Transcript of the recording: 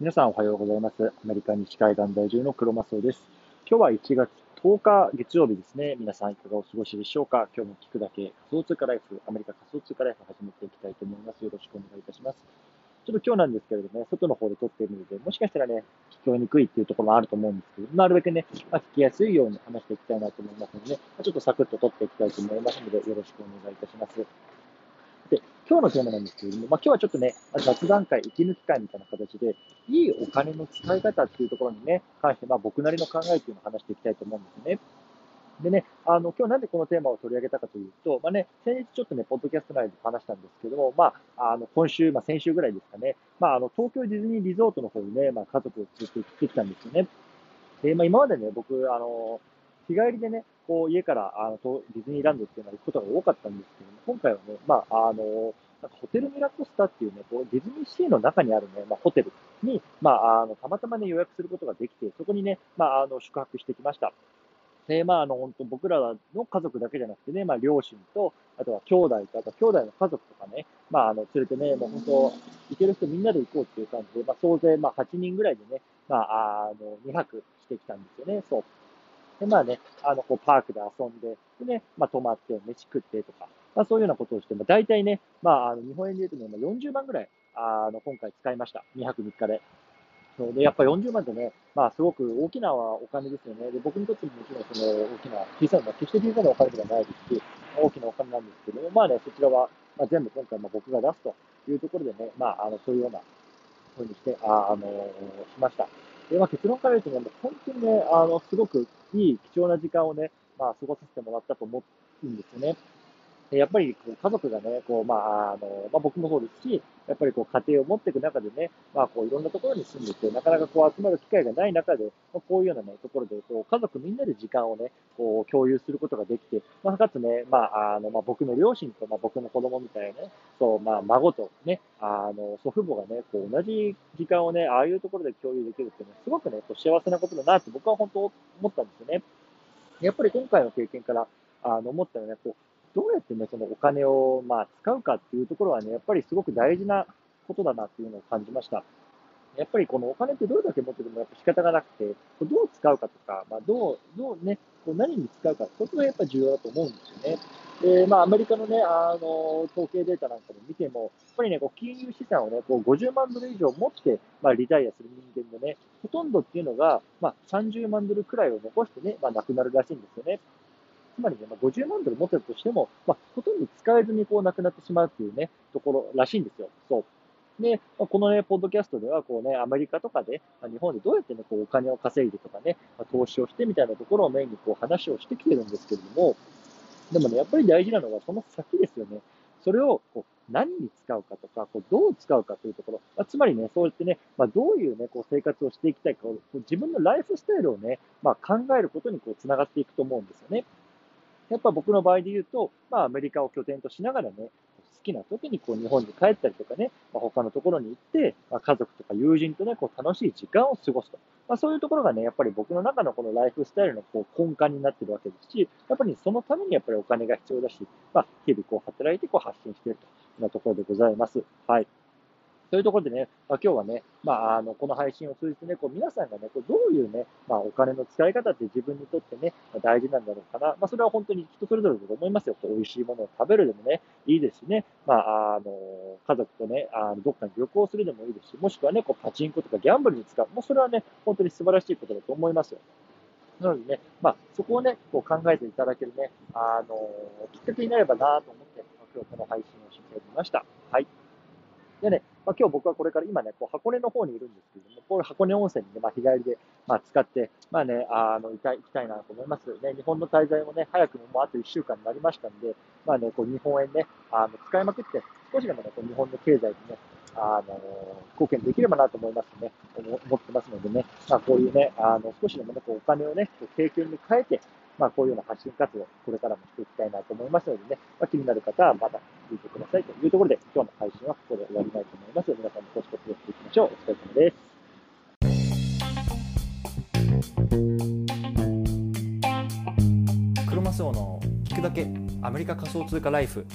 皆さんおはようございます。アメリカ西海岸在住の黒マスオです。今日は1月10日月曜日ですね。皆さんいかがお過ごしでしょうか？今日も聞くだけ仮想通貨ライフ、アメリカ仮想通貨ライフ始めていきたいと思います。よろしくお願いいたします。ちょっと今日なんですけれどもね、外の方で撮っているので、もしかしたらね、聞こえにくいっていうところもあると思うんですけど、なるべくね、まあ、聞きやすいように話していきたいなと思いますので、ね、ちょっとサクッと撮っていきたいと思いますので、よろしくお願いいたします。で、今日のテーマなんですけれども、まあ、今日はちょっとね、雑談会、息抜き会みたいな形で、いいお金の使い方っていうところにね、関して、まあ、僕なりの考えっていうのを話していきたいと思うんですね。でね、あの、今日なんでこのテーマを取り上げたかというと、まあね、先日ちょっとね、ポッドキャスト内で話したんですけども、まあ、あの、今週、まあ先週ぐらいですかね、まあ、あの、東京ディズニーリゾートの方にね、まあ、家族を連れて行ってきたんですよね。で、まあ、今までね、僕、あの、日帰りでね、こう、家から、あの、ディズニーランドっていうのは行くことが多かったんですけども、今回はね、まあ、あの、なんかホテルミラコスタっていうね、こうディズニーシーの中にあるね、まあ、ホテルに、まあ、あの、たまたまね、予約することができて、そこにね、まあ、あの、宿泊してきました。で、まあ、あの、本当僕らの家族だけじゃなくてね、まあ、両親と、あとは兄弟と、あと兄弟の家族とかね、まあ、あの、連れてね、もう本当、行ける人みんなで行こうっていう感じで、まあ、総勢、まあ、8人ぐらいでね、まあ、あの、2泊してきたんですよね、そう。で、まあね、あの、こう、パークで遊んで、でね、まあ、泊まって、飯食ってとか、まあ、そういうようなことをして、まあ、大体ね、まあ、あの、日本円で言うとね、まあ、40万ぐらい、あの、今回使いました。2泊3日で。そうで、やっぱ40万ってね、まあ、すごく大きなお金ですよね。で、僕にとってももちろん、その、大きな、小さな、決して小さなお金ではないですし、大きなお金なんですけども、まあね、そちらは、まあ、全部今回、まあ、僕が出すというところでね、まあ、あの、そういうような、ふうにして、あ、あのしました。で、まあ、結論から言うとね、本当にね、あの、すごくいい貴重な時間をね、まあ、過ごさせてもらったと思うんですよね。やっぱりこう家族がね、こう、まあ、あの、まあ、僕もそうですし、やっぱりこう家庭を持っていく中でね、まあ、こういろんなところに住んでて、なかなかこう集まる機会がない中で、まあ、こういうようなね、ところで、こう家族みんなで時間をね、こう共有することができて、まあ、かつね、まあ、あの、まあ、僕の両親と、まあ、僕の子供みたいなね、そう、まあ、孫とね、あの、祖父母がね、こう同じ時間をね、ああいうところで共有できるっていうのは、すごくね、こう幸せなことだなって僕は本当思ったんですよね。やっぱり今回の経験から、あの、思ったのはね、こう、どうやってね、そのお金を、まあ、使うかっていうところはね、やっぱりすごく大事なことだなっていうのを感じました。やっぱりこのお金ってどれだけ持っててもやっぱ仕方がなくて、どう使うかとか、まあ、どう、どうね、こう何に使うか、そこがやっぱ重要だと思うんですよね。で、まあ、アメリカのね、あの、統計データなんかで見ても、やっぱりね、こう、金融資産をね、こう、50万ドル以上持って、まあ、リタイアする人間のね、ほとんどっていうのが、まあ、30万ドルくらいを残してね、まあ、亡くなるらしいんですよね。つまりね、まあ、50万ドル持ってるとしても、まあ、ほとんど使えずにこうなくなってしまうっていうね、ところらしいんですよ。そう。で、まあ、このね、ポッドキャストでは、こうね、アメリカとかで、まあ、日本でどうやってね、こうお金を稼いでとかね、まあ、投資をしてみたいなところをメインにこう話をしてきてるんですけれども、でもね、やっぱり大事なのはその先ですよね。それをこう何に使うかとか、こうどう使うかというところ、まあ、つまりね、そうやってね、まあ、どういうね、こう生活をしていきたいか、こう自分のライフスタイルをね、まあ、考えることにこうつながっていくと思うんですよね。やっぱ僕の場合で言うと、まあ、アメリカを拠点としながらね、好きな時にこう日本に帰ったりとかね、まあ、他のところに行って、まあ、家族とか友人とね、こう楽しい時間を過ごすと。まあ、そういうところがね、やっぱり僕の中のこのライフスタイルのこう根幹になってるわけですし、やっぱりそのためにやっぱりお金が必要だし、まあ、日々こう働いてこう発信しているというようなところでございます。はい。というところでね、まあ、今日はね、まあ、あの、この配信を通じてね、こう皆さんがね、こうどういうね、まあ、お金の使い方って自分にとってね、まあ、大事なんだろうかな。まあ、それは本当に人それぞれだと思いますよ。美味しいものを食べるでもね、いいですしね、まあ、あの、家族とね、あのどっかに旅行するでもいいですし、もしくはね、こうパチンコとかギャンブルに使う。もうそれはね、本当に素晴らしいことだと思いますよ。なのでね、まあ、そこをね、こう考えていただけるね、あの、きっかけになればなと思って、今日この配信をしてみました。はい。でね、まあ、今日僕はこれから今ね、こう箱根の方にいるんですけども、こういう箱根温泉にね、まあ、日帰りで、まあ、使って、まあね、あの、行きたい、行きたいなと思います。ね、日本の滞在もね、早くももうあと1週間になりましたんで、まあね、こう日本円ね、あの、使いまくって、少しでもね、こう日本の経済にね、あの、貢献できればなと思いますね、思ってますのでね、まあ、こういうね、あの、少しでもね、こうお金をね、こう経験に変えて、まあ、こういうような発信活動、これからもしていきたいなと思いますのでね、まあ、気になる方はまた聞いてくださいというところで、今日の配信はここで終わりたいと思います。皆さんもコツコツやっていきましょう。お疲れ様です。クロマスオの聞くだけアメリカ仮想通貨ライフ。